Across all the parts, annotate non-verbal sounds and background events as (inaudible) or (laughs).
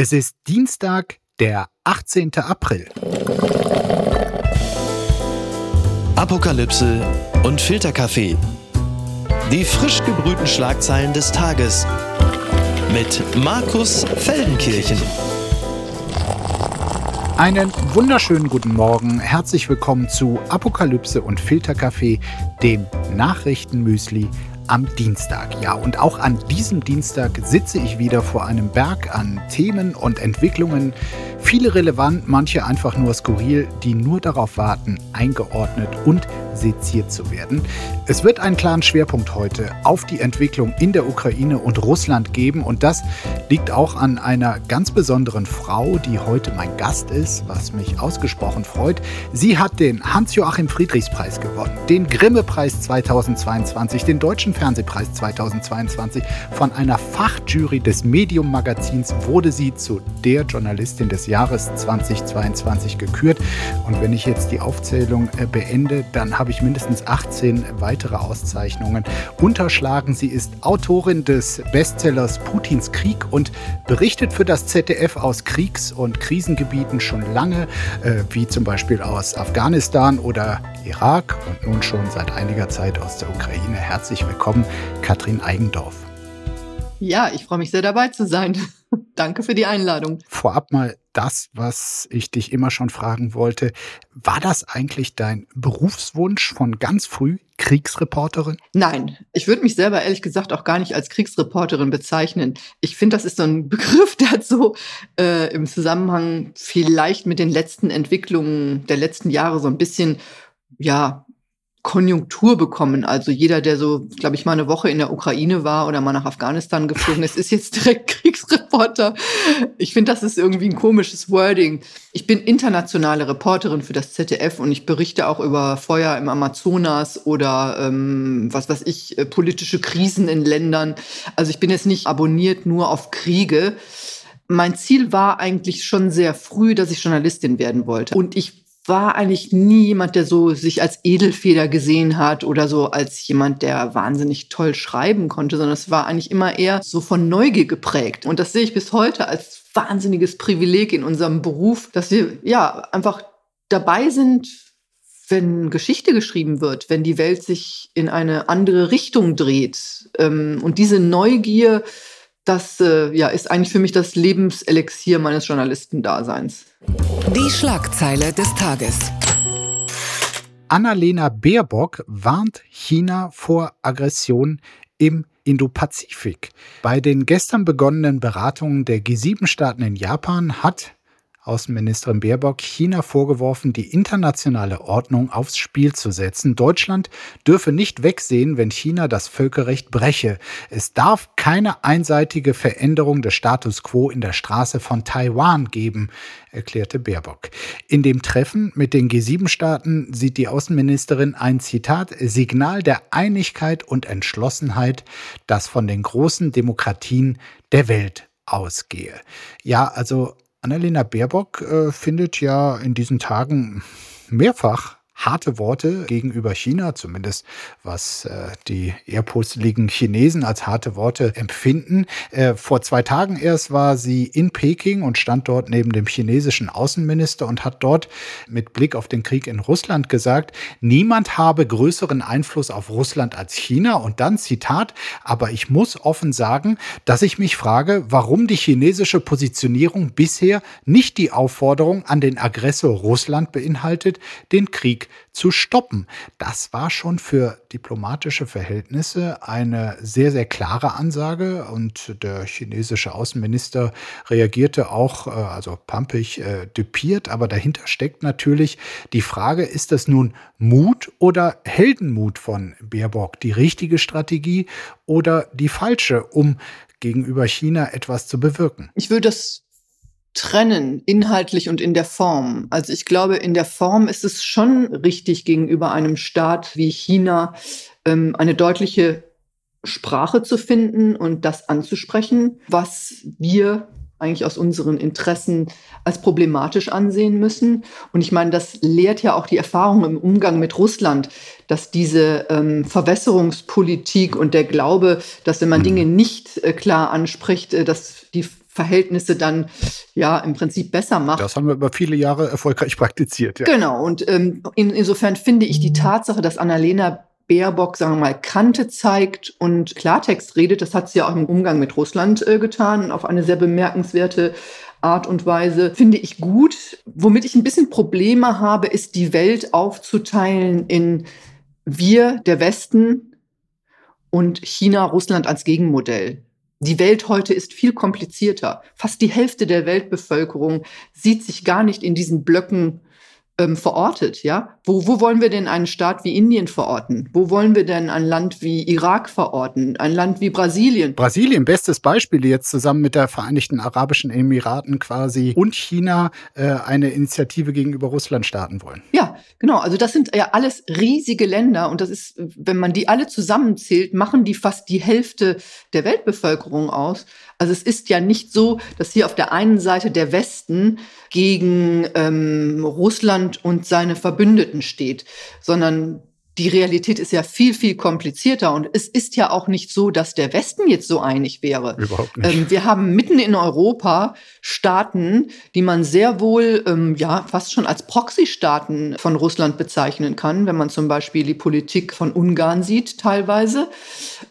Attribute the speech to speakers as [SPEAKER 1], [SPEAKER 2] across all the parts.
[SPEAKER 1] Es ist Dienstag, der 18. April.
[SPEAKER 2] Apokalypse und Filterkaffee. Die frisch gebrühten Schlagzeilen des Tages mit Markus Feldenkirchen.
[SPEAKER 1] Einen wunderschönen guten Morgen. Herzlich willkommen zu Apokalypse und Filterkaffee, dem Nachrichtenmüsli am Dienstag. Ja, und auch an diesem Dienstag sitze ich wieder vor einem Berg an Themen und Entwicklungen, viele relevant, manche einfach nur skurril, die nur darauf warten, eingeordnet und seziert zu werden. Es wird einen klaren Schwerpunkt heute auf die Entwicklung in der Ukraine und Russland geben und das liegt auch an einer ganz besonderen Frau, die heute mein Gast ist, was mich ausgesprochen freut. Sie hat den Hans-Joachim Friedrichs-Preis gewonnen, den Grimme-Preis 2022, den Deutschen Fernsehpreis 2022. Von einer Fachjury des Medium-Magazins wurde sie zu der Journalistin des Jahres 2022 gekürt. Und wenn ich jetzt die Aufzählung äh, beende, dann habe habe ich mindestens 18 weitere Auszeichnungen unterschlagen. Sie ist Autorin des Bestsellers Putins Krieg und berichtet für das ZDF aus Kriegs- und Krisengebieten schon lange, äh, wie zum Beispiel aus Afghanistan oder Irak und nun schon seit einiger Zeit aus der Ukraine. Herzlich willkommen, Katrin Eigendorf.
[SPEAKER 3] Ja, ich freue mich sehr dabei zu sein. Danke für die Einladung.
[SPEAKER 1] Vorab mal das, was ich dich immer schon fragen wollte. War das eigentlich dein Berufswunsch von ganz früh, Kriegsreporterin?
[SPEAKER 3] Nein, ich würde mich selber ehrlich gesagt auch gar nicht als Kriegsreporterin bezeichnen. Ich finde, das ist so ein (laughs) Begriff, der hat so äh, im Zusammenhang vielleicht mit den letzten Entwicklungen der letzten Jahre so ein bisschen, ja, Konjunktur bekommen. Also jeder, der so, glaube ich, mal eine Woche in der Ukraine war oder mal nach Afghanistan geflogen ist, ist jetzt direkt (laughs) Kriegsreporter. Ich finde, das ist irgendwie ein komisches Wording. Ich bin internationale Reporterin für das ZDF und ich berichte auch über Feuer im Amazonas oder ähm, was weiß ich, äh, politische Krisen in Ländern. Also ich bin jetzt nicht abonniert nur auf Kriege. Mein Ziel war eigentlich schon sehr früh, dass ich Journalistin werden wollte. Und ich war eigentlich nie jemand, der so sich als Edelfeder gesehen hat oder so als jemand, der wahnsinnig toll schreiben konnte, sondern es war eigentlich immer eher so von Neugier geprägt. Und das sehe ich bis heute als wahnsinniges Privileg in unserem Beruf, dass wir ja einfach dabei sind, wenn Geschichte geschrieben wird, wenn die Welt sich in eine andere Richtung dreht. Ähm, und diese Neugier, das äh, ja, ist eigentlich für mich das Lebenselixier meines Journalistendaseins.
[SPEAKER 2] Die Schlagzeile des Tages.
[SPEAKER 1] Annalena Baerbock warnt China vor Aggression im Indopazifik. Bei den gestern begonnenen Beratungen der G7-Staaten in Japan hat Außenministerin Baerbock China vorgeworfen, die internationale Ordnung aufs Spiel zu setzen. Deutschland dürfe nicht wegsehen, wenn China das Völkerrecht breche. Es darf keine einseitige Veränderung des Status quo in der Straße von Taiwan geben, erklärte Baerbock. In dem Treffen mit den G7-Staaten sieht die Außenministerin ein Zitat Signal der Einigkeit und Entschlossenheit, das von den großen Demokratien der Welt ausgehe. Ja, also Annalena Baerbock äh, findet ja in diesen Tagen mehrfach harte Worte gegenüber China, zumindest was äh, die ehrpurzeligen Chinesen als harte Worte empfinden. Äh, vor zwei Tagen erst war sie in Peking und stand dort neben dem chinesischen Außenminister und hat dort mit Blick auf den Krieg in Russland gesagt, niemand habe größeren Einfluss auf Russland als China. Und dann Zitat, aber ich muss offen sagen, dass ich mich frage, warum die chinesische Positionierung bisher nicht die Aufforderung an den Aggressor Russland beinhaltet, den Krieg zu stoppen. Das war schon für diplomatische Verhältnisse eine sehr, sehr klare Ansage und der chinesische Außenminister reagierte auch, äh, also pampig, äh, düpiert, aber dahinter steckt natürlich die Frage, ist das nun Mut oder Heldenmut von Baerbock, die richtige Strategie oder die falsche, um gegenüber China etwas zu bewirken?
[SPEAKER 3] Ich würde das trennen, inhaltlich und in der Form. Also ich glaube, in der Form ist es schon richtig gegenüber einem Staat wie China ähm, eine deutliche Sprache zu finden und das anzusprechen, was wir eigentlich aus unseren Interessen als problematisch ansehen müssen. Und ich meine, das lehrt ja auch die Erfahrung im Umgang mit Russland, dass diese ähm, Verwässerungspolitik und der Glaube, dass wenn man mhm. Dinge nicht äh, klar anspricht, äh, dass die Verhältnisse dann ja im Prinzip besser macht.
[SPEAKER 1] Das haben wir über viele Jahre erfolgreich praktiziert.
[SPEAKER 3] Ja. Genau. Und ähm, in, insofern finde ich die Tatsache, dass Annalena Baerbock, sagen wir mal, Kante zeigt und Klartext redet, das hat sie ja auch im Umgang mit Russland äh, getan, auf eine sehr bemerkenswerte Art und Weise, finde ich gut. Womit ich ein bisschen Probleme habe, ist die Welt aufzuteilen in wir, der Westen, und China, Russland als Gegenmodell. Die Welt heute ist viel komplizierter. Fast die Hälfte der Weltbevölkerung sieht sich gar nicht in diesen Blöcken ähm, verortet, ja? Wo, wo wollen wir denn einen Staat wie Indien verorten? Wo wollen wir denn ein Land wie Irak verorten? Ein Land wie Brasilien?
[SPEAKER 1] Brasilien, bestes Beispiel, die jetzt zusammen mit der Vereinigten Arabischen Emiraten quasi und China äh, eine Initiative gegenüber Russland starten wollen.
[SPEAKER 3] Ja, genau. Also das sind ja alles riesige Länder und das ist, wenn man die alle zusammenzählt, machen die fast die Hälfte der Weltbevölkerung aus. Also es ist ja nicht so, dass hier auf der einen Seite der Westen gegen ähm, Russland und seine Verbündeten steht, sondern die Realität ist ja viel, viel komplizierter. Und es ist ja auch nicht so, dass der Westen jetzt so einig wäre.
[SPEAKER 1] Überhaupt nicht.
[SPEAKER 3] Ähm, wir haben mitten in Europa Staaten, die man sehr wohl, ähm, ja, fast schon als Proxy-Staaten von Russland bezeichnen kann, wenn man zum Beispiel die Politik von Ungarn sieht, teilweise.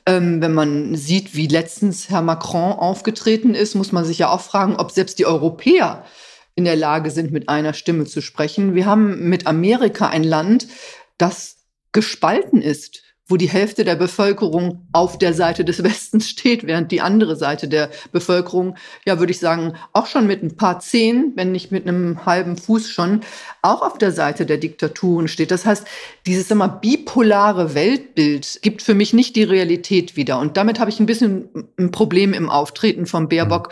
[SPEAKER 3] Ähm, wenn man sieht, wie letztens Herr Macron aufgetreten ist, muss man sich ja auch fragen, ob selbst die Europäer in der Lage sind, mit einer Stimme zu sprechen. Wir haben mit Amerika ein Land, das gespalten ist, wo die Hälfte der Bevölkerung auf der Seite des (laughs) Westens steht, während die andere Seite der Bevölkerung, ja, würde ich sagen, auch schon mit ein paar Zehen, wenn nicht mit einem halben Fuß schon, auch auf der Seite der Diktaturen steht. Das heißt, dieses immer bipolare Weltbild gibt für mich nicht die Realität wieder. Und damit habe ich ein bisschen ein Problem im Auftreten von Baerbock,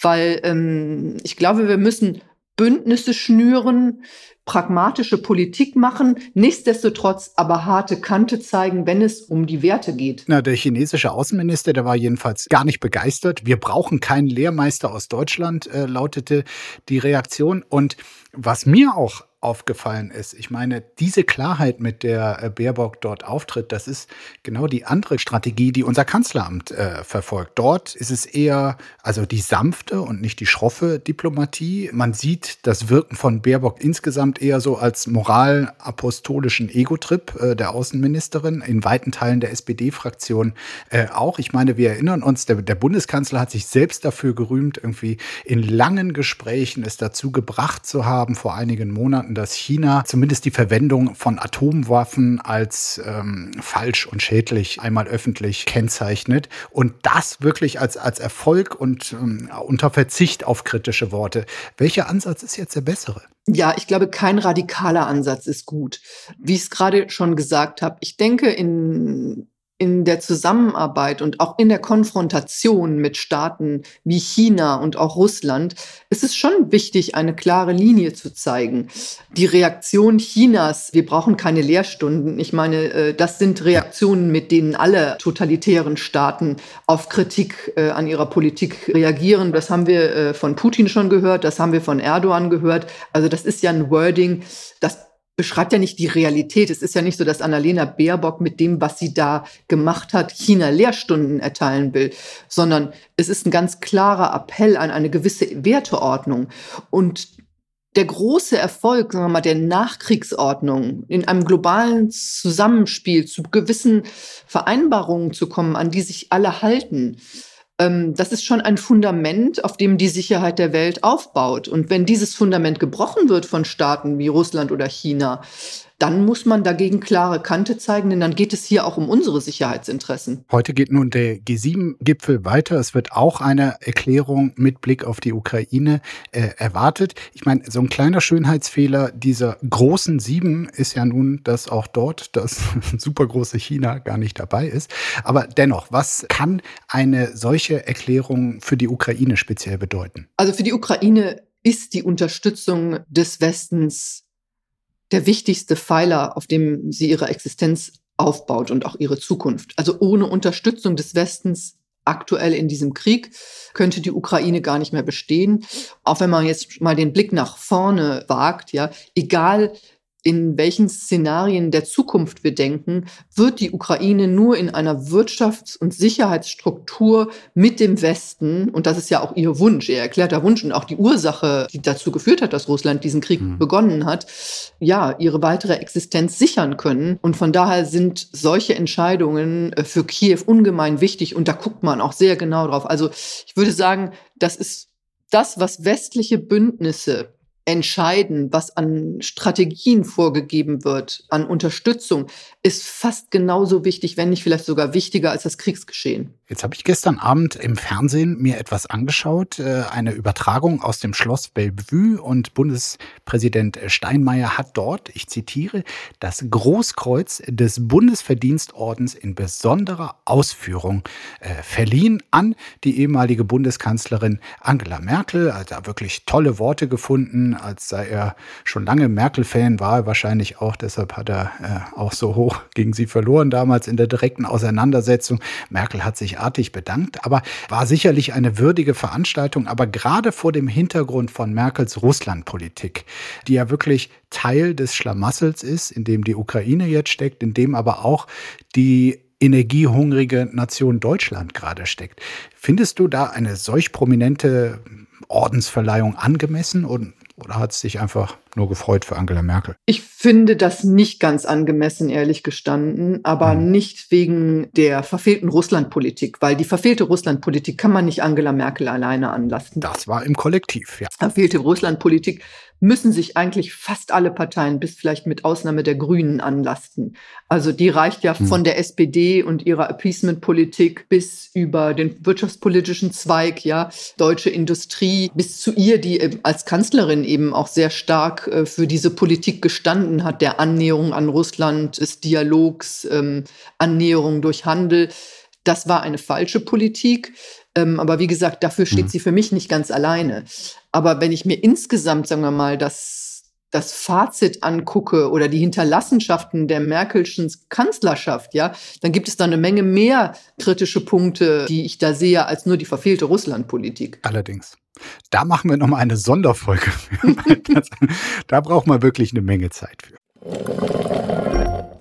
[SPEAKER 3] weil ähm, ich glaube, wir müssen Bündnisse schnüren, pragmatische Politik machen, nichtsdestotrotz aber harte Kante zeigen, wenn es um die Werte geht.
[SPEAKER 1] Na, der chinesische Außenminister, der war jedenfalls gar nicht begeistert. Wir brauchen keinen Lehrmeister aus Deutschland, äh, lautete die Reaktion. Und was mir auch aufgefallen ist. Ich meine, diese Klarheit, mit der äh, Baerbock dort auftritt, das ist genau die andere Strategie, die unser Kanzleramt äh, verfolgt. Dort ist es eher also die sanfte und nicht die schroffe Diplomatie. Man sieht das Wirken von Baerbock insgesamt eher so als moralapostolischen Ego-Trip äh, der Außenministerin, in weiten Teilen der SPD-Fraktion äh, auch. Ich meine, wir erinnern uns, der, der Bundeskanzler hat sich selbst dafür gerühmt, irgendwie in langen Gesprächen es dazu gebracht zu haben, vor einigen Monaten dass China zumindest die Verwendung von Atomwaffen als ähm, falsch und schädlich einmal öffentlich kennzeichnet und das wirklich als, als Erfolg und ähm, unter Verzicht auf kritische Worte. Welcher Ansatz ist jetzt der bessere?
[SPEAKER 3] Ja, ich glaube, kein radikaler Ansatz ist gut. Wie ich es gerade schon gesagt habe, ich denke, in in der Zusammenarbeit und auch in der Konfrontation mit Staaten wie China und auch Russland ist es schon wichtig, eine klare Linie zu zeigen. Die Reaktion Chinas, wir brauchen keine Lehrstunden. Ich meine, äh, das sind Reaktionen, mit denen alle totalitären Staaten auf Kritik äh, an ihrer Politik reagieren. Das haben wir äh, von Putin schon gehört, das haben wir von Erdogan gehört. Also das ist ja ein Wording, das beschreibt ja nicht die Realität. Es ist ja nicht so, dass Annalena Baerbock mit dem, was sie da gemacht hat, China Lehrstunden erteilen will, sondern es ist ein ganz klarer Appell an eine gewisse Werteordnung. Und der große Erfolg, sagen wir mal, der Nachkriegsordnung in einem globalen Zusammenspiel zu gewissen Vereinbarungen zu kommen, an die sich alle halten, das ist schon ein Fundament, auf dem die Sicherheit der Welt aufbaut. Und wenn dieses Fundament gebrochen wird von Staaten wie Russland oder China, dann muss man dagegen klare Kante zeigen, denn dann geht es hier auch um unsere Sicherheitsinteressen.
[SPEAKER 1] Heute geht nun der G7-Gipfel weiter. Es wird auch eine Erklärung mit Blick auf die Ukraine äh, erwartet. Ich meine, so ein kleiner Schönheitsfehler dieser großen Sieben ist ja nun, dass auch dort das (laughs) supergroße China gar nicht dabei ist. Aber dennoch, was kann eine solche Erklärung für die Ukraine speziell bedeuten?
[SPEAKER 3] Also für die Ukraine ist die Unterstützung des Westens der wichtigste Pfeiler, auf dem sie ihre Existenz aufbaut und auch ihre Zukunft. Also ohne Unterstützung des Westens aktuell in diesem Krieg könnte die Ukraine gar nicht mehr bestehen. Auch wenn man jetzt mal den Blick nach vorne wagt, ja, egal in welchen Szenarien der Zukunft wir denken, wird die Ukraine nur in einer Wirtschafts- und Sicherheitsstruktur mit dem Westen, und das ist ja auch ihr Wunsch, ihr erklärter Wunsch und auch die Ursache, die dazu geführt hat, dass Russland diesen Krieg mhm. begonnen hat, ja, ihre weitere Existenz sichern können. Und von daher sind solche Entscheidungen äh, für Kiew ungemein wichtig und da guckt man auch sehr genau drauf. Also ich würde sagen, das ist das, was westliche Bündnisse entscheiden, was an Strategien vorgegeben wird, an Unterstützung, ist fast genauso wichtig, wenn nicht vielleicht sogar wichtiger als das Kriegsgeschehen.
[SPEAKER 1] Jetzt habe ich gestern Abend im Fernsehen mir etwas angeschaut, äh, eine Übertragung aus dem Schloss Bellevue und Bundespräsident Steinmeier hat dort, ich zitiere, das Großkreuz des Bundesverdienstordens in besonderer Ausführung äh, verliehen an die ehemalige Bundeskanzlerin Angela Merkel. Also da wirklich tolle Worte gefunden, als sei er schon lange Merkel-Fan, war er wahrscheinlich auch, deshalb hat er äh, auch so hoch gegen sie verloren damals in der direkten Auseinandersetzung. Merkel hat sich artig bedankt, aber war sicherlich eine würdige Veranstaltung, aber gerade vor dem Hintergrund von Merkels Russlandpolitik, die ja wirklich Teil des Schlamassels ist, in dem die Ukraine jetzt steckt, in dem aber auch die energiehungrige Nation Deutschland gerade steckt. Findest du da eine solch prominente Ordensverleihung angemessen und oder hat es dich einfach nur gefreut für Angela Merkel?
[SPEAKER 3] Ich finde das nicht ganz angemessen, ehrlich gestanden, aber mhm. nicht wegen der verfehlten Russlandpolitik, weil die verfehlte Russlandpolitik kann man nicht Angela Merkel alleine anlassen.
[SPEAKER 1] Das war im Kollektiv, ja.
[SPEAKER 3] Verfehlte Russlandpolitik müssen sich eigentlich fast alle Parteien, bis vielleicht mit Ausnahme der Grünen, anlasten. Also die reicht ja hm. von der SPD und ihrer Appeasement-Politik bis über den wirtschaftspolitischen Zweig, ja, deutsche Industrie, bis zu ihr, die als Kanzlerin eben auch sehr stark äh, für diese Politik gestanden hat, der Annäherung an Russland, des Dialogs, ähm, Annäherung durch Handel. Das war eine falsche Politik. Ähm, aber wie gesagt, dafür steht mhm. sie für mich nicht ganz alleine. Aber wenn ich mir insgesamt, sagen wir mal, das, das Fazit angucke oder die Hinterlassenschaften der Merkelschen Kanzlerschaft, ja, dann gibt es da eine Menge mehr kritische Punkte, die ich da sehe, als nur die verfehlte Russlandpolitik.
[SPEAKER 1] Allerdings. Da machen wir nochmal eine Sonderfolge (laughs) da braucht man wirklich eine Menge Zeit für.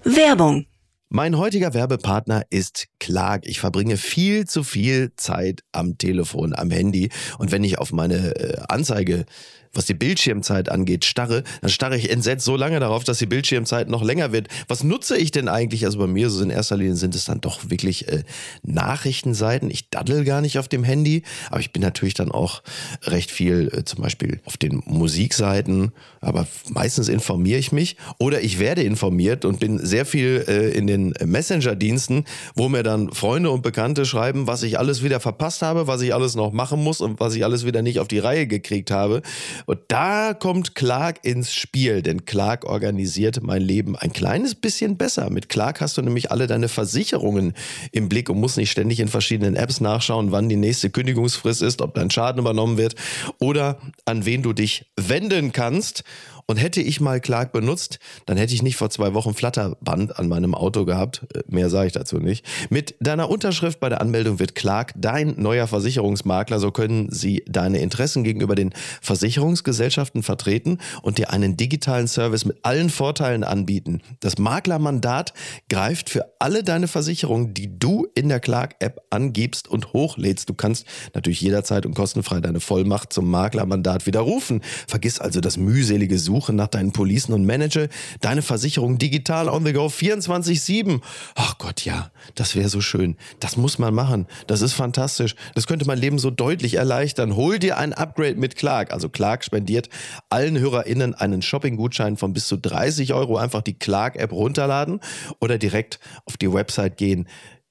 [SPEAKER 2] Werbung mein heutiger Werbepartner ist Clark. Ich verbringe viel zu viel Zeit am Telefon, am Handy. Und wenn ich auf meine äh, Anzeige was die Bildschirmzeit angeht, starre, dann starre ich entsetzt so lange darauf, dass die Bildschirmzeit noch länger wird. Was nutze ich denn eigentlich? Also bei mir so in erster Linie sind es dann doch wirklich äh, Nachrichtenseiten. Ich daddel gar nicht auf dem Handy, aber ich bin natürlich dann auch recht viel äh, zum Beispiel auf den Musikseiten, aber meistens informiere ich mich oder ich werde informiert und bin sehr viel äh, in den Messenger-Diensten, wo mir dann Freunde und Bekannte schreiben, was ich alles wieder verpasst habe, was ich alles noch machen muss und was ich alles wieder nicht auf die Reihe gekriegt habe. Und da kommt Clark ins Spiel, denn Clark organisiert mein Leben ein kleines bisschen besser. Mit Clark hast du nämlich alle deine Versicherungen im Blick und musst nicht ständig in verschiedenen Apps nachschauen, wann die nächste Kündigungsfrist ist, ob dein Schaden übernommen wird oder an wen du dich wenden kannst. Und hätte ich mal Clark benutzt, dann hätte ich nicht vor zwei Wochen Flatterband an meinem Auto gehabt. Äh, mehr sage ich dazu nicht. Mit deiner Unterschrift bei der Anmeldung wird Clark dein neuer Versicherungsmakler. So können sie deine Interessen gegenüber den Versicherungsgesellschaften vertreten und dir einen digitalen Service mit allen Vorteilen anbieten. Das Maklermandat greift für alle deine Versicherungen, die du in der Clark-App angibst und hochlädst. Du kannst natürlich jederzeit und kostenfrei deine Vollmacht zum Maklermandat widerrufen. Vergiss also das mühselige Suchen Suche nach deinen Policen und Manager, deine Versicherung digital on the go 24-7. Ach Gott, ja, das wäre so schön. Das muss man machen. Das ist fantastisch. Das könnte mein Leben so deutlich erleichtern. Hol dir ein Upgrade mit Clark. Also Clark spendiert allen HörerInnen einen Shopping-Gutschein von bis zu 30 Euro. Einfach die Clark-App runterladen oder direkt auf die Website gehen.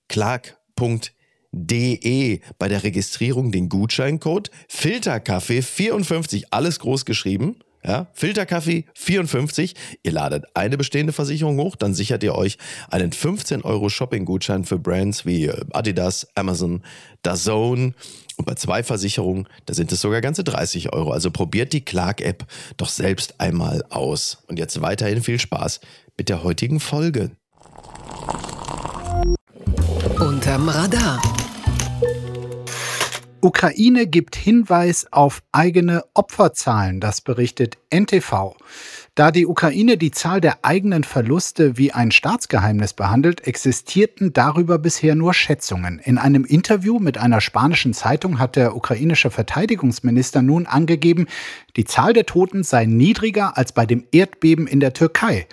[SPEAKER 2] Clark.de bei der Registrierung den Gutscheincode Filterkaffee 54 alles groß geschrieben ja, Filterkaffee 54. Ihr ladet eine bestehende Versicherung hoch, dann sichert ihr euch einen 15 Euro Shopping-Gutschein für Brands wie äh, Adidas, Amazon, DAZN. Und bei zwei Versicherungen, da sind es sogar ganze 30 Euro. Also probiert die Clark-App doch selbst einmal aus. Und jetzt weiterhin viel Spaß mit der heutigen Folge.
[SPEAKER 4] Unterm Radar.
[SPEAKER 1] Ukraine gibt Hinweis auf eigene Opferzahlen, das berichtet NTV. Da die Ukraine die Zahl der eigenen Verluste wie ein Staatsgeheimnis behandelt, existierten darüber bisher nur Schätzungen. In einem Interview mit einer spanischen Zeitung hat der ukrainische Verteidigungsminister nun angegeben, die Zahl der Toten sei niedriger als bei dem Erdbeben in der Türkei.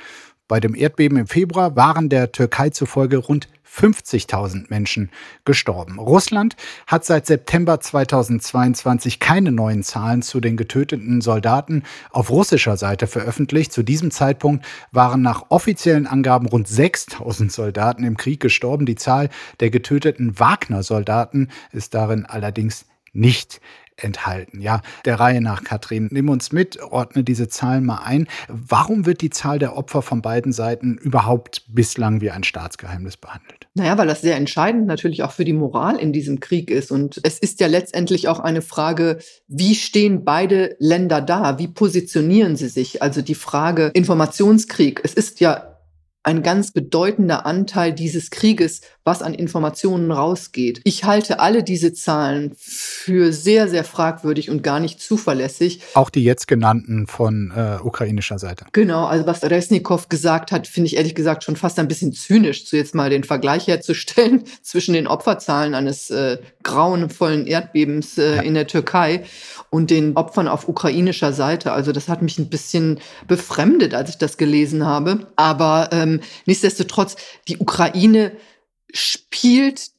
[SPEAKER 1] Bei dem Erdbeben im Februar waren der Türkei zufolge rund 50.000 Menschen gestorben. Russland hat seit September 2022 keine neuen Zahlen zu den getöteten Soldaten auf russischer Seite veröffentlicht. Zu diesem Zeitpunkt waren nach offiziellen Angaben rund 6.000 Soldaten im Krieg gestorben. Die Zahl der getöteten Wagner-Soldaten ist darin allerdings nicht enthalten. Ja, der Reihe nach, Katrin, nimm uns mit, ordne diese Zahlen mal ein. Warum wird die Zahl der Opfer von beiden Seiten überhaupt bislang wie ein Staatsgeheimnis behandelt?
[SPEAKER 3] Naja, weil das sehr entscheidend natürlich auch für die Moral in diesem Krieg ist. Und es ist ja letztendlich auch eine Frage, wie stehen beide Länder da? Wie positionieren sie sich? Also die Frage Informationskrieg. Es ist ja ein ganz bedeutender Anteil dieses Krieges, was an Informationen rausgeht. Ich halte alle diese Zahlen für sehr, sehr fragwürdig und gar nicht zuverlässig.
[SPEAKER 1] Auch die jetzt genannten von äh, ukrainischer Seite.
[SPEAKER 3] Genau, also was Resnikow gesagt hat, finde ich ehrlich gesagt schon fast ein bisschen zynisch, zu jetzt mal den Vergleich herzustellen (laughs) zwischen den Opferzahlen eines äh, grauenvollen Erdbebens äh, ja. in der Türkei und den Opfern auf ukrainischer Seite. Also das hat mich ein bisschen befremdet, als ich das gelesen habe. Aber ähm, nichtsdestotrotz, die Ukraine spielt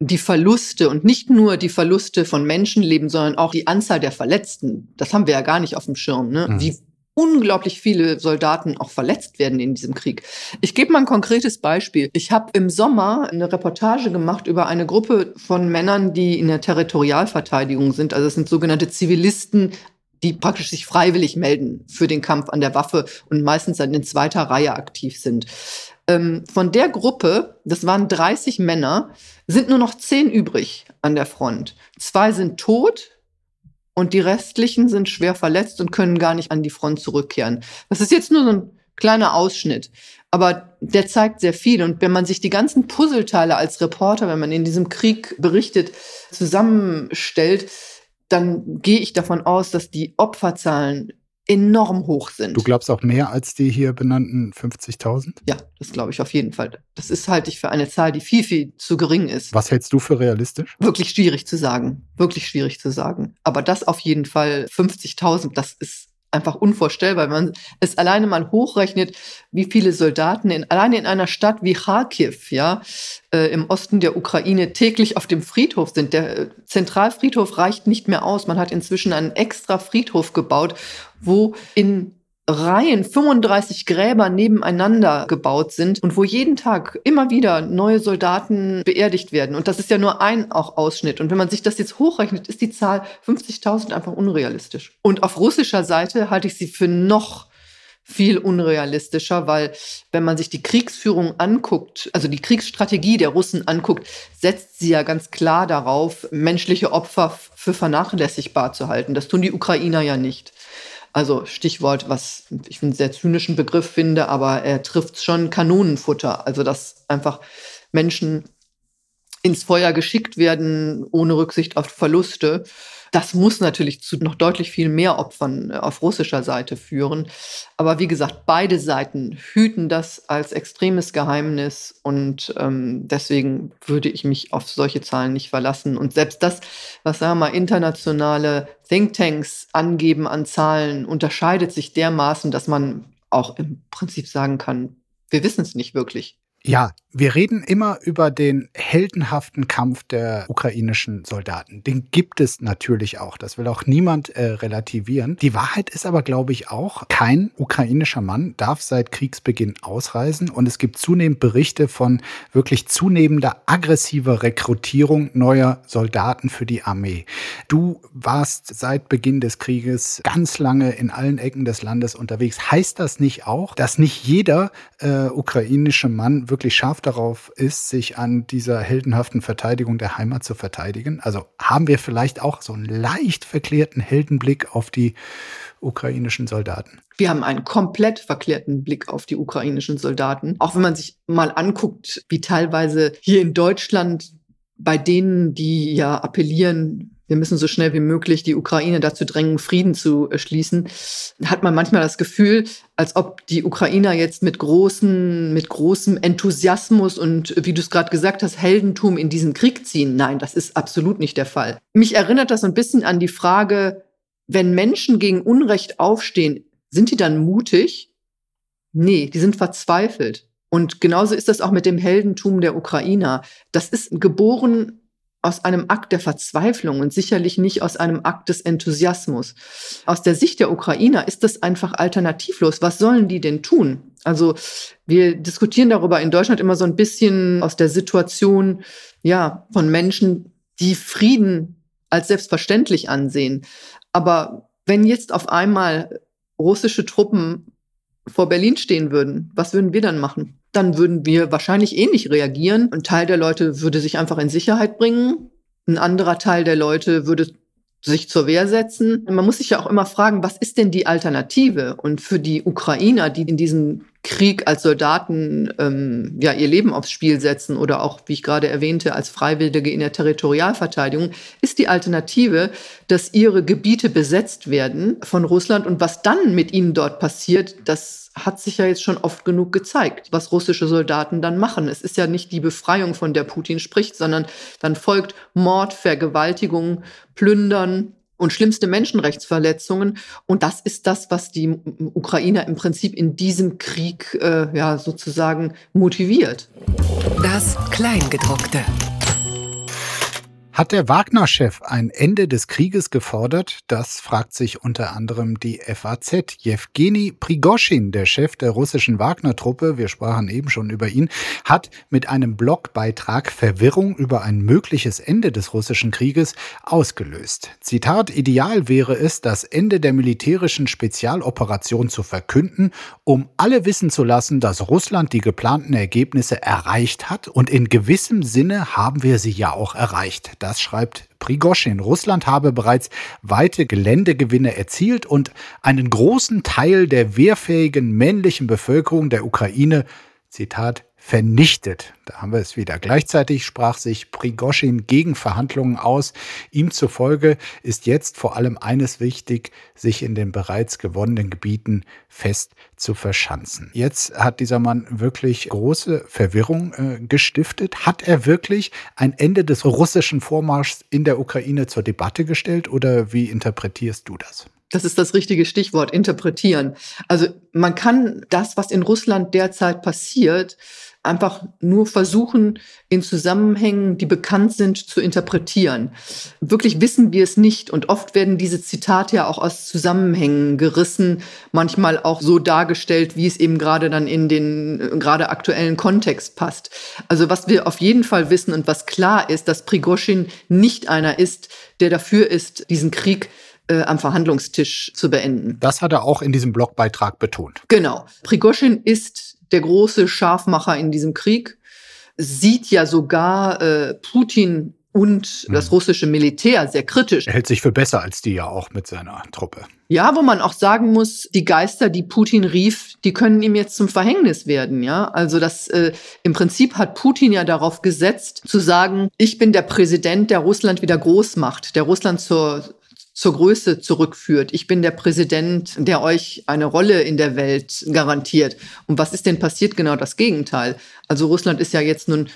[SPEAKER 3] die Verluste und nicht nur die Verluste von Menschenleben, sondern auch die Anzahl der Verletzten. Das haben wir ja gar nicht auf dem Schirm. Ne? Mhm. Wie unglaublich viele Soldaten auch verletzt werden in diesem Krieg. Ich gebe mal ein konkretes Beispiel. Ich habe im Sommer eine Reportage gemacht über eine Gruppe von Männern, die in der Territorialverteidigung sind. Also es sind sogenannte Zivilisten, die praktisch sich freiwillig melden für den Kampf an der Waffe und meistens dann in zweiter Reihe aktiv sind. Ähm, von der Gruppe, das waren 30 Männer, sind nur noch 10 übrig an der Front. Zwei sind tot, und die restlichen sind schwer verletzt und können gar nicht an die Front zurückkehren. Das ist jetzt nur so ein kleiner Ausschnitt, aber der zeigt sehr viel. Und wenn man sich die ganzen Puzzleteile als Reporter, wenn man in diesem Krieg berichtet, zusammenstellt, dann gehe ich davon aus, dass die Opferzahlen enorm hoch sind.
[SPEAKER 1] Du glaubst auch mehr als die hier benannten 50.000?
[SPEAKER 3] Ja, das glaube ich auf jeden Fall. Das ist halte ich für eine Zahl, die viel, viel zu gering ist.
[SPEAKER 1] Was hältst du für realistisch?
[SPEAKER 3] Wirklich schwierig zu sagen. Wirklich schwierig zu sagen. Aber das auf jeden Fall 50.000, das ist einfach unvorstellbar, wenn man es alleine mal hochrechnet, wie viele Soldaten in, alleine in einer Stadt wie Kharkiv, ja, äh, im Osten der Ukraine täglich auf dem Friedhof sind. Der äh, Zentralfriedhof reicht nicht mehr aus. Man hat inzwischen einen extra Friedhof gebaut, wo in Reihen, 35 Gräber nebeneinander gebaut sind und wo jeden Tag immer wieder neue Soldaten beerdigt werden. Und das ist ja nur ein auch Ausschnitt. Und wenn man sich das jetzt hochrechnet, ist die Zahl 50.000 einfach unrealistisch. Und auf russischer Seite halte ich sie für noch viel unrealistischer, weil wenn man sich die Kriegsführung anguckt, also die Kriegsstrategie der Russen anguckt, setzt sie ja ganz klar darauf, menschliche Opfer für vernachlässigbar zu halten. Das tun die Ukrainer ja nicht. Also Stichwort, was ich einen sehr zynischen Begriff finde, aber er trifft schon Kanonenfutter. Also dass einfach Menschen ins Feuer geschickt werden ohne Rücksicht auf Verluste. Das muss natürlich zu noch deutlich viel mehr Opfern äh, auf russischer Seite führen. Aber wie gesagt, beide Seiten hüten das als extremes Geheimnis und ähm, deswegen würde ich mich auf solche Zahlen nicht verlassen. Und selbst das, was sagen wir mal internationale Thinktanks angeben an Zahlen, unterscheidet sich dermaßen, dass man auch im Prinzip sagen kann, wir wissen es nicht wirklich.
[SPEAKER 1] Ja, wir reden immer über den heldenhaften Kampf der ukrainischen Soldaten. Den gibt es natürlich auch. Das will auch niemand äh, relativieren. Die Wahrheit ist aber, glaube ich, auch, kein ukrainischer Mann darf seit Kriegsbeginn ausreisen. Und es gibt zunehmend Berichte von wirklich zunehmender aggressiver Rekrutierung neuer Soldaten für die Armee. Du warst seit Beginn des Krieges ganz lange in allen Ecken des Landes unterwegs. Heißt das nicht auch, dass nicht jeder äh, ukrainische Mann wirklich scharf darauf ist, sich an dieser heldenhaften Verteidigung der Heimat zu verteidigen? Also haben wir vielleicht auch so einen leicht verklärten Heldenblick auf die ukrainischen Soldaten?
[SPEAKER 3] Wir haben einen komplett verklärten Blick auf die ukrainischen Soldaten. Auch wenn man sich mal anguckt, wie teilweise hier in Deutschland bei denen, die ja appellieren, wir müssen so schnell wie möglich die Ukraine dazu drängen, Frieden zu äh, schließen, hat man manchmal das Gefühl, als ob die Ukrainer jetzt mit großen, mit großem Enthusiasmus und wie du es gerade gesagt hast, Heldentum in diesen Krieg ziehen. Nein, das ist absolut nicht der Fall. Mich erinnert das so ein bisschen an die Frage, wenn Menschen gegen Unrecht aufstehen, sind die dann mutig? Nee, die sind verzweifelt. Und genauso ist das auch mit dem Heldentum der Ukrainer. Das ist geboren aus einem Akt der Verzweiflung und sicherlich nicht aus einem Akt des Enthusiasmus. Aus der Sicht der Ukrainer ist das einfach alternativlos. Was sollen die denn tun? Also wir diskutieren darüber in Deutschland immer so ein bisschen aus der Situation ja von Menschen, die Frieden als selbstverständlich ansehen. Aber wenn jetzt auf einmal russische Truppen vor Berlin stehen würden, was würden wir dann machen? dann würden wir wahrscheinlich ähnlich reagieren. Ein Teil der Leute würde sich einfach in Sicherheit bringen. Ein anderer Teil der Leute würde sich zur Wehr setzen. Man muss sich ja auch immer fragen, was ist denn die Alternative? Und für die Ukrainer, die in diesem Krieg als Soldaten ähm, ja ihr Leben aufs Spiel setzen oder auch, wie ich gerade erwähnte, als Freiwillige in der Territorialverteidigung, ist die Alternative, dass ihre Gebiete besetzt werden von Russland und was dann mit ihnen dort passiert, das hat sich ja jetzt schon oft genug gezeigt, was russische Soldaten dann machen. Es ist ja nicht die Befreiung, von der Putin spricht, sondern dann folgt Mord, Vergewaltigung, Plündern und schlimmste Menschenrechtsverletzungen. Und das ist das, was die Ukrainer im Prinzip in diesem Krieg äh, ja sozusagen motiviert.
[SPEAKER 4] Das Kleingedruckte.
[SPEAKER 1] Hat der Wagner-Chef ein Ende des Krieges gefordert? Das fragt sich unter anderem die FAZ. Jewgeni Prigoschin, der Chef der russischen Wagner-Truppe, wir sprachen eben schon über ihn, hat mit einem Blogbeitrag Verwirrung über ein mögliches Ende des russischen Krieges ausgelöst. Zitat, ideal wäre es, das Ende der militärischen Spezialoperation zu verkünden, um alle wissen zu lassen, dass Russland die geplanten Ergebnisse erreicht hat und in gewissem Sinne haben wir sie ja auch erreicht. Das schreibt Prigoschin. Russland habe bereits weite Geländegewinne erzielt und einen großen Teil der wehrfähigen männlichen Bevölkerung der Ukraine, Zitat, vernichtet. Da haben wir es wieder. Gleichzeitig sprach sich Prigoschin gegen Verhandlungen aus. Ihm zufolge ist jetzt vor allem eines wichtig, sich in den bereits gewonnenen Gebieten fest zu verschanzen. Jetzt hat dieser Mann wirklich große Verwirrung äh, gestiftet. Hat er wirklich ein Ende des russischen Vormarschs in der Ukraine zur Debatte gestellt oder wie interpretierst du das?
[SPEAKER 3] Das ist das richtige Stichwort, interpretieren. Also man kann das, was in Russland derzeit passiert, einfach nur versuchen, in Zusammenhängen, die bekannt sind, zu interpretieren. Wirklich wissen wir es nicht und oft werden diese Zitate ja auch aus Zusammenhängen gerissen, manchmal auch so dargestellt, wie es eben gerade dann in den gerade aktuellen Kontext passt. Also was wir auf jeden Fall wissen und was klar ist, dass Prigoschin nicht einer ist, der dafür ist, diesen Krieg äh, am Verhandlungstisch zu beenden.
[SPEAKER 1] Das hat er auch in diesem Blogbeitrag betont.
[SPEAKER 3] Genau. Prigoschin ist der große Scharfmacher in diesem Krieg, sieht ja sogar äh, Putin und das hm. russische Militär sehr kritisch.
[SPEAKER 1] Er hält sich für besser als die ja auch mit seiner Truppe.
[SPEAKER 3] Ja, wo man auch sagen muss, die Geister, die Putin rief, die können ihm jetzt zum Verhängnis werden, ja. Also das äh, im Prinzip hat Putin ja darauf gesetzt, zu sagen, ich bin der Präsident, der Russland wieder groß macht, der Russland zur zur Größe zurückführt. Ich bin der Präsident, der euch eine Rolle in der Welt garantiert. Und was ist denn passiert? Genau das Gegenteil. Also Russland ist ja jetzt nun,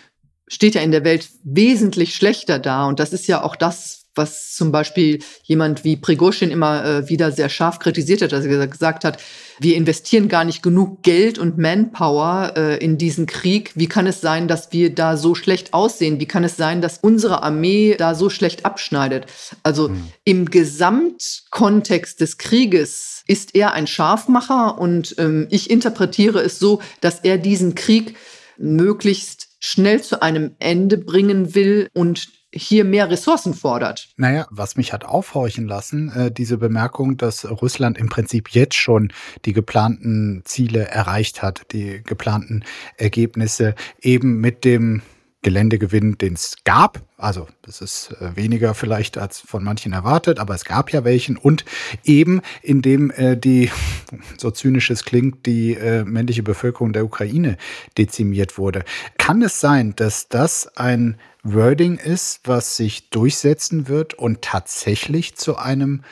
[SPEAKER 3] steht ja in der Welt wesentlich schlechter da. Und das ist ja auch das, was zum Beispiel jemand wie Prigozhin immer äh, wieder sehr scharf kritisiert hat, dass er gesagt hat, wir investieren gar nicht genug Geld und Manpower äh, in diesen Krieg. Wie kann es sein, dass wir da so schlecht aussehen? Wie kann es sein, dass unsere Armee da so schlecht abschneidet? Also mhm. im Gesamtkontext des Krieges ist er ein Scharfmacher und ähm, ich interpretiere es so, dass er diesen Krieg möglichst schnell zu einem Ende bringen will und hier mehr Ressourcen fordert.
[SPEAKER 1] Naja, was mich hat aufhorchen lassen, äh, diese Bemerkung, dass Russland im Prinzip jetzt schon die geplanten Ziele erreicht hat, die geplanten Ergebnisse eben mit dem Geländegewinn, den es gab. Also das ist äh, weniger vielleicht als von manchen erwartet, aber es gab ja welchen. Und eben indem äh, die, (laughs) so zynisch es klingt, die äh, männliche Bevölkerung der Ukraine dezimiert wurde. Kann es sein, dass das ein Wording ist, was sich durchsetzen wird und tatsächlich zu einem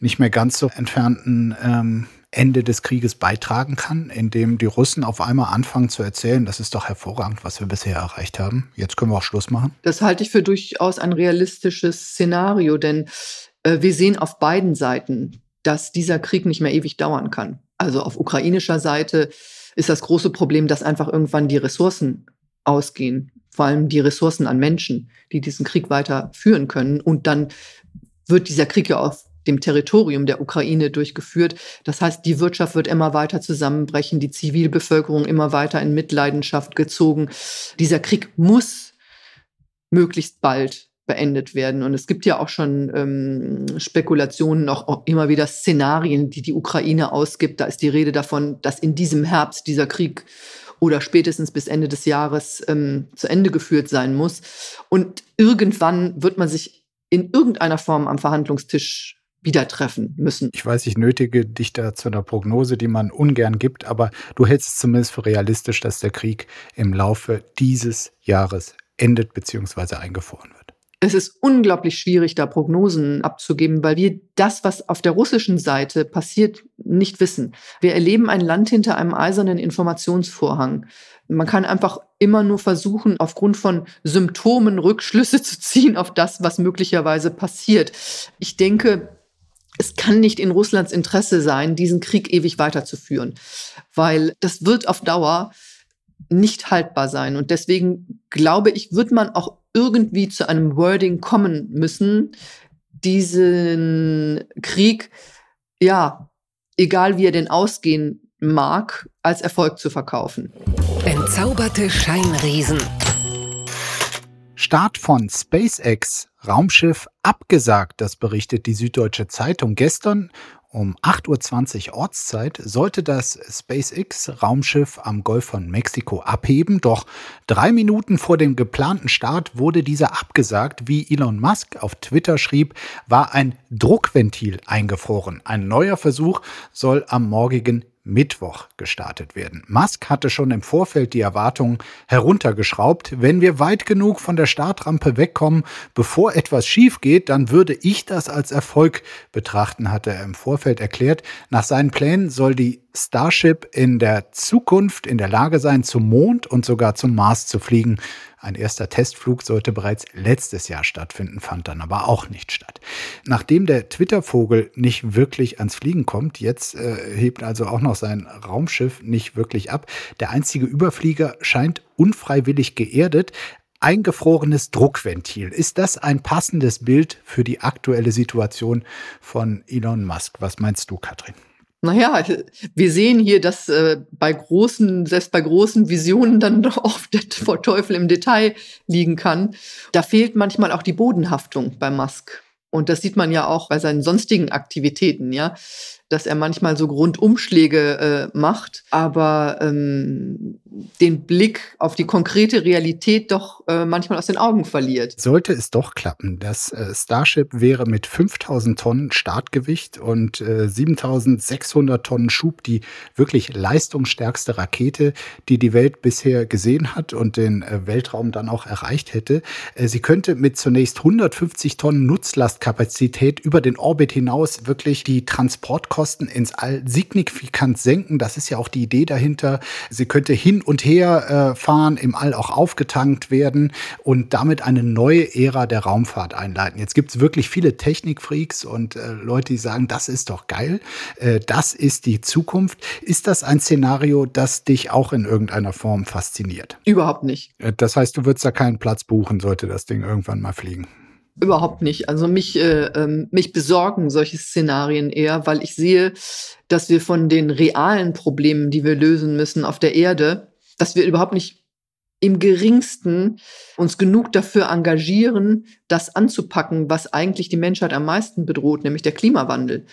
[SPEAKER 1] nicht mehr ganz so entfernten ähm, Ende des Krieges beitragen kann, indem die Russen auf einmal anfangen zu erzählen, das ist doch hervorragend, was wir bisher erreicht haben. Jetzt können wir auch Schluss machen.
[SPEAKER 3] Das halte ich für durchaus ein realistisches Szenario, denn äh, wir sehen auf beiden Seiten, dass dieser Krieg nicht mehr ewig dauern kann. Also auf ukrainischer Seite ist das große Problem, dass einfach irgendwann die Ressourcen ausgehen, vor allem die Ressourcen an Menschen, die diesen Krieg weiter führen können. Und dann wird dieser Krieg ja auf dem Territorium der Ukraine durchgeführt. Das heißt, die Wirtschaft wird immer weiter zusammenbrechen, die Zivilbevölkerung immer weiter in Mitleidenschaft gezogen. Dieser Krieg muss möglichst bald beendet werden. Und es gibt ja auch schon ähm, Spekulationen, auch, auch immer wieder Szenarien, die die Ukraine ausgibt. Da ist die Rede davon, dass in diesem Herbst dieser Krieg oder spätestens bis Ende des Jahres ähm, zu Ende geführt sein muss. Und irgendwann wird man sich in irgendeiner Form am Verhandlungstisch wieder treffen müssen.
[SPEAKER 1] Ich weiß, ich nötige dich da zu einer Prognose, die man ungern gibt, aber du hältst es zumindest für realistisch, dass der Krieg im Laufe dieses Jahres endet bzw. eingefroren wird.
[SPEAKER 3] Es ist unglaublich schwierig, da Prognosen abzugeben, weil wir das, was auf der russischen Seite passiert, nicht wissen. Wir erleben ein Land hinter einem eisernen Informationsvorhang. Man kann einfach immer nur versuchen, aufgrund von Symptomen Rückschlüsse (laughs) zu ziehen auf das, was möglicherweise passiert. Ich denke, es kann nicht in Russlands Interesse sein, diesen Krieg ewig weiterzuführen, weil das wird auf Dauer nicht haltbar sein. Und deswegen glaube ich, wird man auch irgendwie zu einem Wording kommen müssen, diesen Krieg, ja, egal wie er denn ausgehen mag, als Erfolg zu verkaufen.
[SPEAKER 4] Entzauberte Scheinriesen.
[SPEAKER 1] Start von SpaceX Raumschiff abgesagt, das berichtet die Süddeutsche Zeitung gestern. Um 8.20 Uhr Ortszeit sollte das SpaceX-Raumschiff am Golf von Mexiko abheben, doch drei Minuten vor dem geplanten Start wurde dieser abgesagt. Wie Elon Musk auf Twitter schrieb, war ein Druckventil eingefroren. Ein neuer Versuch soll am morgigen Mittwoch gestartet werden. Musk hatte schon im Vorfeld die Erwartungen heruntergeschraubt. Wenn wir weit genug von der Startrampe wegkommen, bevor etwas schief geht, dann würde ich das als Erfolg betrachten, hatte er im Vorfeld erklärt. Nach seinen Plänen soll die Starship in der Zukunft in der Lage sein, zum Mond und sogar zum Mars zu fliegen. Ein erster Testflug sollte bereits letztes Jahr stattfinden, fand dann aber auch nicht statt. Nachdem der Twitter-Vogel nicht wirklich ans Fliegen kommt, jetzt äh, hebt also auch noch sein Raumschiff nicht wirklich ab. Der einzige Überflieger scheint unfreiwillig geerdet eingefrorenes Druckventil. Ist das ein passendes Bild für die aktuelle Situation von Elon Musk? Was meinst du, Katrin?
[SPEAKER 3] Naja, wir sehen hier, dass äh, bei großen, selbst bei großen Visionen dann (laughs) doch oft der Teufel im Detail liegen kann. Da fehlt manchmal auch die Bodenhaftung bei Musk. Und das sieht man ja auch bei seinen sonstigen Aktivitäten, ja dass er manchmal so Grundumschläge äh, macht, aber ähm, den Blick auf die konkrete Realität doch äh, manchmal aus den Augen verliert.
[SPEAKER 1] Sollte es doch klappen, das äh, Starship wäre mit 5000 Tonnen Startgewicht und äh, 7600 Tonnen Schub die wirklich leistungsstärkste Rakete, die die Welt bisher gesehen hat und den äh, Weltraum dann auch erreicht hätte. Äh, sie könnte mit zunächst 150 Tonnen Nutzlastkapazität über den Orbit hinaus wirklich die Transportkosten Treibhausgaskosten ins All signifikant senken. Das ist ja auch die Idee dahinter. Sie könnte hin und her äh, fahren, im All auch aufgetankt werden und damit eine neue Ära der Raumfahrt einleiten. Jetzt gibt es wirklich viele Technikfreaks und äh, Leute, die sagen, das ist doch geil, äh, das ist die Zukunft. Ist das ein Szenario, das dich auch in irgendeiner Form fasziniert?
[SPEAKER 3] Überhaupt nicht.
[SPEAKER 1] Äh, das heißt, du würdest da keinen Platz buchen, sollte das Ding irgendwann mal fliegen.
[SPEAKER 3] Überhaupt nicht. Also mich, äh, ähm, mich besorgen solche Szenarien eher, weil ich sehe, dass wir von den realen Problemen, die wir lösen müssen auf der Erde, dass wir überhaupt nicht im geringsten uns genug dafür engagieren, das anzupacken, was eigentlich die Menschheit am meisten bedroht, nämlich der Klimawandel.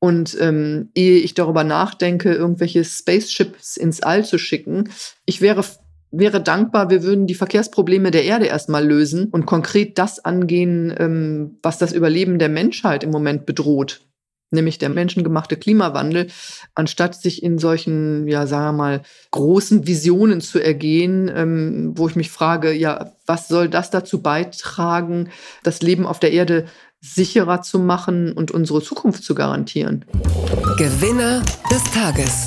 [SPEAKER 3] Und ähm, ehe ich darüber nachdenke, irgendwelche Spaceships ins All zu schicken, ich wäre wäre dankbar, wir würden die Verkehrsprobleme der Erde erstmal lösen und konkret das angehen, ähm, was das Überleben der Menschheit im Moment bedroht nämlich der menschengemachte Klimawandel, anstatt sich in solchen, ja, sagen wir mal, großen Visionen zu ergehen, ähm, wo ich mich frage, ja, was soll das dazu beitragen, das Leben auf der Erde sicherer zu machen und unsere Zukunft zu garantieren?
[SPEAKER 4] Gewinner des Tages.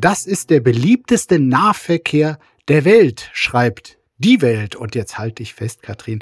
[SPEAKER 1] Das ist der beliebteste Nahverkehr der Welt, schreibt die Welt. Und jetzt halte ich fest, Katrin,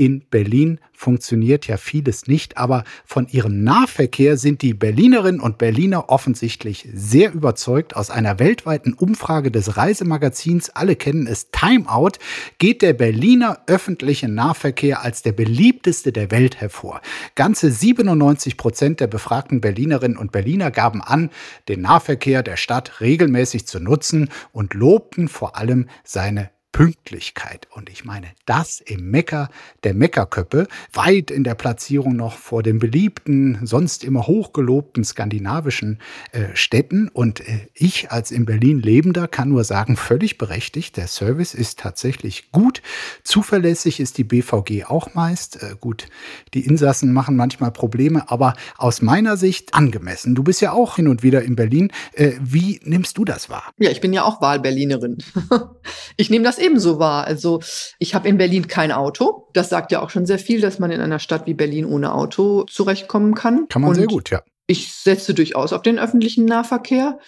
[SPEAKER 1] in Berlin funktioniert ja vieles nicht, aber von ihrem Nahverkehr sind die Berlinerinnen und Berliner offensichtlich sehr überzeugt. Aus einer weltweiten Umfrage des Reisemagazins, alle kennen es, Time Out, geht der Berliner öffentliche Nahverkehr als der beliebteste der Welt hervor. Ganze 97 Prozent der befragten Berlinerinnen und Berliner gaben an, den Nahverkehr der Stadt regelmäßig zu nutzen und lobten vor allem seine Pünktlichkeit. Und ich meine, das im Mecker der Meckerköppe, weit in der Platzierung noch vor den beliebten, sonst immer hochgelobten skandinavischen äh, Städten. Und äh, ich als in Berlin Lebender kann nur sagen, völlig berechtigt, der Service ist tatsächlich gut. Zuverlässig ist die BVG auch meist. Äh, gut, die Insassen machen manchmal Probleme, aber aus meiner Sicht angemessen. Du bist ja auch hin und wieder in Berlin. Äh, wie nimmst du das wahr?
[SPEAKER 3] Ja, ich bin ja auch Wahlberlinerin. (laughs) ich nehme das ebenso wahr. Also ich habe in Berlin kein Auto. Das sagt ja auch schon sehr viel, dass man in einer Stadt wie Berlin ohne Auto zurechtkommen kann.
[SPEAKER 1] Kann man Und sehr gut, ja.
[SPEAKER 3] Ich setze durchaus auf den öffentlichen Nahverkehr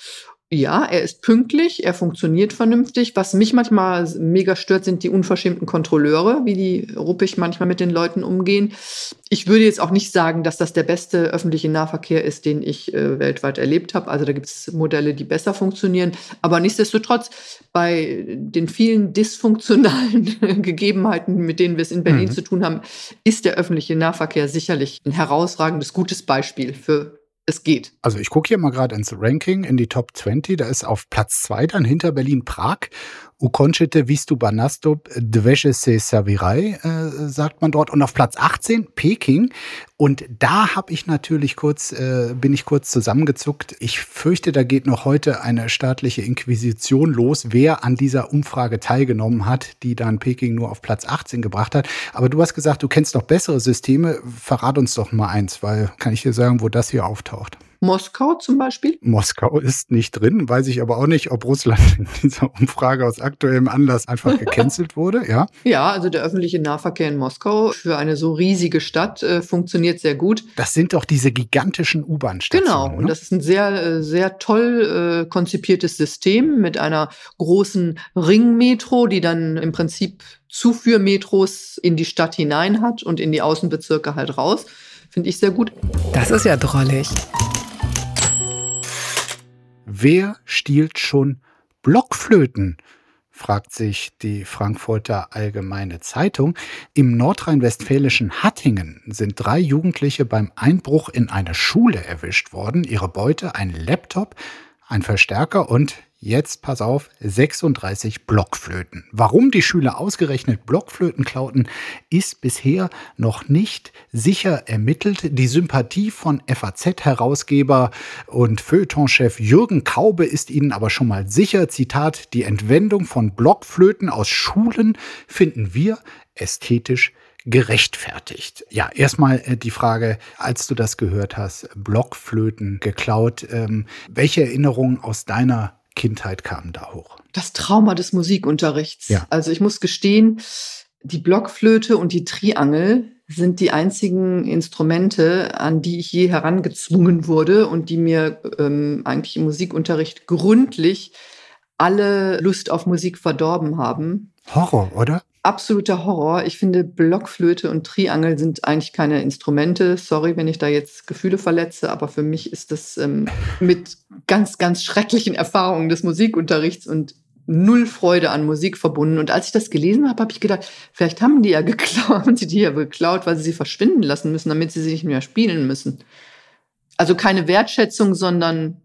[SPEAKER 3] ja, er ist pünktlich, er funktioniert vernünftig. Was mich manchmal mega stört, sind die unverschämten Kontrolleure, wie die ruppig manchmal mit den Leuten umgehen. Ich würde jetzt auch nicht sagen, dass das der beste öffentliche Nahverkehr ist, den ich äh, weltweit erlebt habe. Also da gibt es Modelle, die besser funktionieren. Aber nichtsdestotrotz, bei den vielen dysfunktionalen (laughs) Gegebenheiten, mit denen wir es in Berlin mhm. zu tun haben, ist der öffentliche Nahverkehr sicherlich ein herausragendes, gutes Beispiel für es geht.
[SPEAKER 1] Also ich gucke hier mal gerade ins Ranking, in die Top 20. Da ist auf Platz 2 dann hinter Berlin-Prag Ukonchete Vistu Banastop Dwesche se Savirai, äh, sagt man dort. Und auf Platz 18 Peking. Und da habe ich natürlich kurz, äh, bin ich kurz zusammengezuckt. Ich fürchte, da geht noch heute eine staatliche Inquisition los, wer an dieser Umfrage teilgenommen hat, die dann Peking nur auf Platz 18 gebracht hat. Aber du hast gesagt, du kennst noch bessere Systeme. Verrat uns doch mal eins, weil kann ich dir sagen, wo das hier auftaucht.
[SPEAKER 3] Moskau zum Beispiel?
[SPEAKER 1] Moskau ist nicht drin, weiß ich aber auch nicht, ob Russland in dieser Umfrage aus aktuellem Anlass einfach gecancelt wurde, ja? (laughs)
[SPEAKER 3] Ja, also der öffentliche Nahverkehr in Moskau für eine so riesige Stadt äh, funktioniert sehr gut.
[SPEAKER 1] Das sind doch diese gigantischen U-Bahn-Stationen.
[SPEAKER 3] Genau, und das ist ein sehr, äh, sehr toll äh, konzipiertes System mit einer großen Ringmetro, die dann im Prinzip Zuführmetros in die Stadt hinein hat und in die Außenbezirke halt raus. Finde ich sehr gut.
[SPEAKER 4] Das ist ja drollig.
[SPEAKER 1] Wer stiehlt schon Blockflöten? fragt sich die Frankfurter Allgemeine Zeitung. Im nordrhein-westfälischen Hattingen sind drei Jugendliche beim Einbruch in eine Schule erwischt worden. Ihre Beute ein Laptop, ein Verstärker und Jetzt pass auf, 36 Blockflöten. Warum die Schüler ausgerechnet Blockflöten klauten, ist bisher noch nicht sicher ermittelt. Die Sympathie von FAZ-Herausgeber und Feuilletonchef Jürgen Kaube ist ihnen aber schon mal sicher. Zitat, die Entwendung von Blockflöten aus Schulen finden wir ästhetisch gerechtfertigt. Ja, erstmal äh, die Frage, als du das gehört hast, Blockflöten geklaut, ähm, welche Erinnerungen aus deiner Kindheit kamen da hoch?
[SPEAKER 3] Das Trauma des Musikunterrichts. Ja. Also ich muss gestehen, die Blockflöte und die Triangel sind die einzigen Instrumente, an die ich je herangezwungen wurde und die mir ähm, eigentlich im Musikunterricht gründlich alle Lust auf Musik verdorben haben.
[SPEAKER 1] Horror, oder?
[SPEAKER 3] Absoluter Horror. Ich finde, Blockflöte und Triangel sind eigentlich keine Instrumente. Sorry, wenn ich da jetzt Gefühle verletze, aber für mich ist das ähm, mit ganz, ganz schrecklichen Erfahrungen des Musikunterrichts und null Freude an Musik verbunden. Und als ich das gelesen habe, habe ich gedacht, vielleicht haben die ja (laughs) geklaut, haben sie die ja geklaut, weil sie sie verschwinden lassen müssen, damit sie sie nicht mehr spielen müssen. Also keine Wertschätzung, sondern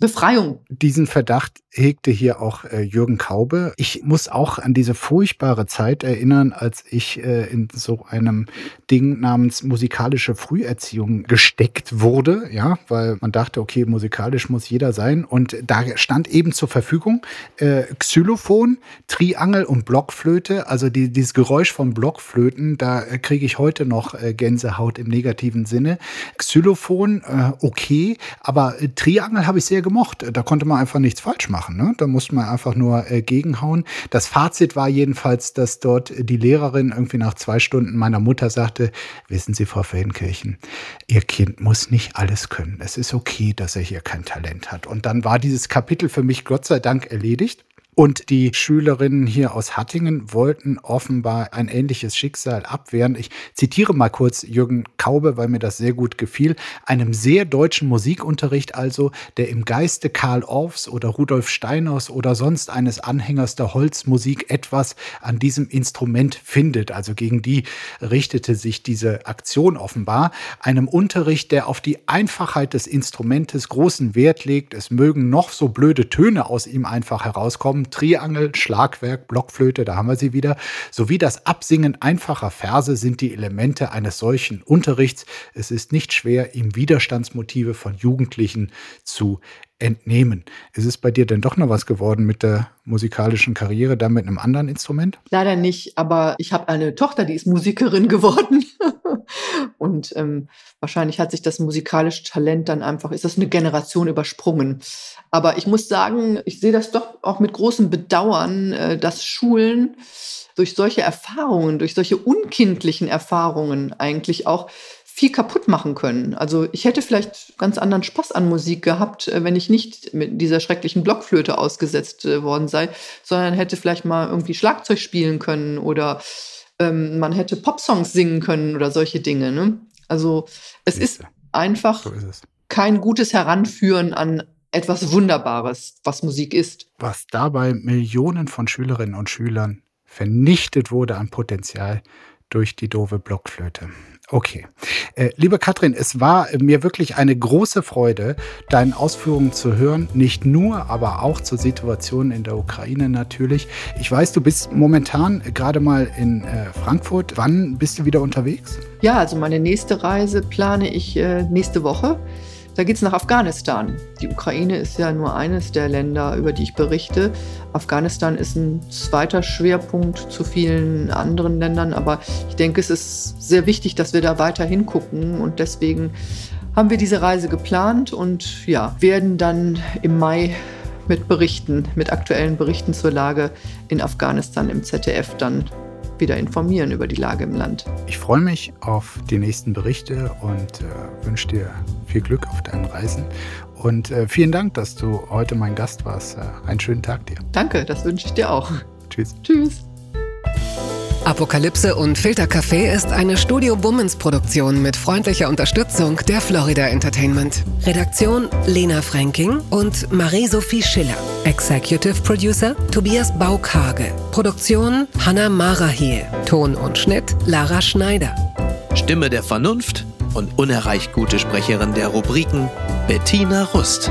[SPEAKER 3] Befreiung.
[SPEAKER 1] Diesen Verdacht hegte hier auch äh, Jürgen Kaube. Ich muss auch an diese furchtbare Zeit erinnern, als ich äh, in so einem Ding namens musikalische Früherziehung gesteckt wurde, ja, weil man dachte, okay, musikalisch muss jeder sein. Und da stand eben zur Verfügung äh, Xylophon, Triangel und Blockflöte. Also die, dieses Geräusch von Blockflöten, da kriege ich heute noch äh, Gänsehaut im negativen Sinne. Xylophon, äh, okay, aber äh, Triangel habe ich sehr gemocht. Da konnte man einfach nichts falsch machen. Ne? Da musste man einfach nur äh, gegenhauen. Das Fazit war jedenfalls, dass dort die Lehrerin irgendwie nach zwei Stunden meiner Mutter sagte, wissen Sie, Frau Fehnkirchen, Ihr Kind muss nicht alles können. Es ist okay, dass er hier kein Talent hat. Und dann war dieses Kapitel für mich Gott sei Dank erledigt. Und die Schülerinnen hier aus Hattingen wollten offenbar ein ähnliches Schicksal abwehren. Ich zitiere mal kurz Jürgen Kaube, weil mir das sehr gut gefiel. Einem sehr deutschen Musikunterricht also, der im Geiste Karl Orffs oder Rudolf Steiners oder sonst eines Anhängers der Holzmusik etwas an diesem Instrument findet. Also gegen die richtete sich diese Aktion offenbar. Einem Unterricht, der auf die Einfachheit des Instrumentes großen Wert legt. Es mögen noch so blöde Töne aus ihm einfach herauskommen Triangel, Schlagwerk, Blockflöte, da haben wir sie wieder, sowie das Absingen einfacher Verse sind die Elemente eines solchen Unterrichts. Es ist nicht schwer, ihm Widerstandsmotive von Jugendlichen zu entnehmen. Ist es bei dir denn doch noch was geworden mit der musikalischen Karriere, dann mit einem anderen Instrument?
[SPEAKER 3] Leider nicht, aber ich habe eine Tochter, die ist Musikerin geworden. (laughs) Und ähm, wahrscheinlich hat sich das musikalische Talent dann einfach, ist das eine Generation übersprungen. Aber ich muss sagen, ich sehe das doch auch mit großem Bedauern, äh, dass Schulen durch solche Erfahrungen, durch solche unkindlichen Erfahrungen eigentlich auch viel kaputt machen können. Also ich hätte vielleicht ganz anderen Spaß an Musik gehabt, äh, wenn ich nicht mit dieser schrecklichen Blockflöte ausgesetzt äh, worden sei, sondern hätte vielleicht mal irgendwie Schlagzeug spielen können oder ähm, man hätte Popsongs singen können oder solche Dinge. Ne? Also es ist einfach so ist es. kein gutes Heranführen an etwas Wunderbares, was Musik ist.
[SPEAKER 1] Was dabei Millionen von Schülerinnen und Schülern vernichtet wurde an Potenzial durch die doofe Blockflöte. Okay. Äh, liebe Katrin, es war mir wirklich eine große Freude, deine Ausführungen zu hören. Nicht nur, aber auch zur Situation in der Ukraine natürlich. Ich weiß, du bist momentan gerade mal in äh, Frankfurt. Wann bist du wieder unterwegs?
[SPEAKER 3] Ja, also meine nächste Reise plane ich äh, nächste Woche. Da geht es nach Afghanistan. Die Ukraine ist ja nur eines der Länder, über die ich berichte. Afghanistan ist ein zweiter Schwerpunkt zu vielen anderen Ländern, aber ich denke, es ist sehr wichtig, dass wir da weiter hingucken und deswegen haben wir diese Reise geplant und ja, werden dann im Mai mit Berichten, mit aktuellen Berichten zur Lage in Afghanistan im ZDF dann wieder informieren über die Lage im Land.
[SPEAKER 1] Ich freue mich auf die nächsten Berichte und äh, wünsche dir viel Glück auf deinen Reisen. Und äh, vielen Dank, dass du heute mein Gast warst. Äh, einen schönen Tag dir.
[SPEAKER 3] Danke, das wünsche ich dir auch.
[SPEAKER 1] Tschüss.
[SPEAKER 3] Tschüss.
[SPEAKER 4] Apokalypse und Filtercafé ist eine Studio Bummens Produktion mit freundlicher Unterstützung der Florida Entertainment. Redaktion Lena Fränking und Marie-Sophie Schiller. Executive Producer Tobias Baukage. Produktion Hanna Marahiel. Ton und Schnitt Lara Schneider.
[SPEAKER 2] Stimme der Vernunft und unerreicht gute Sprecherin der Rubriken Bettina Rust.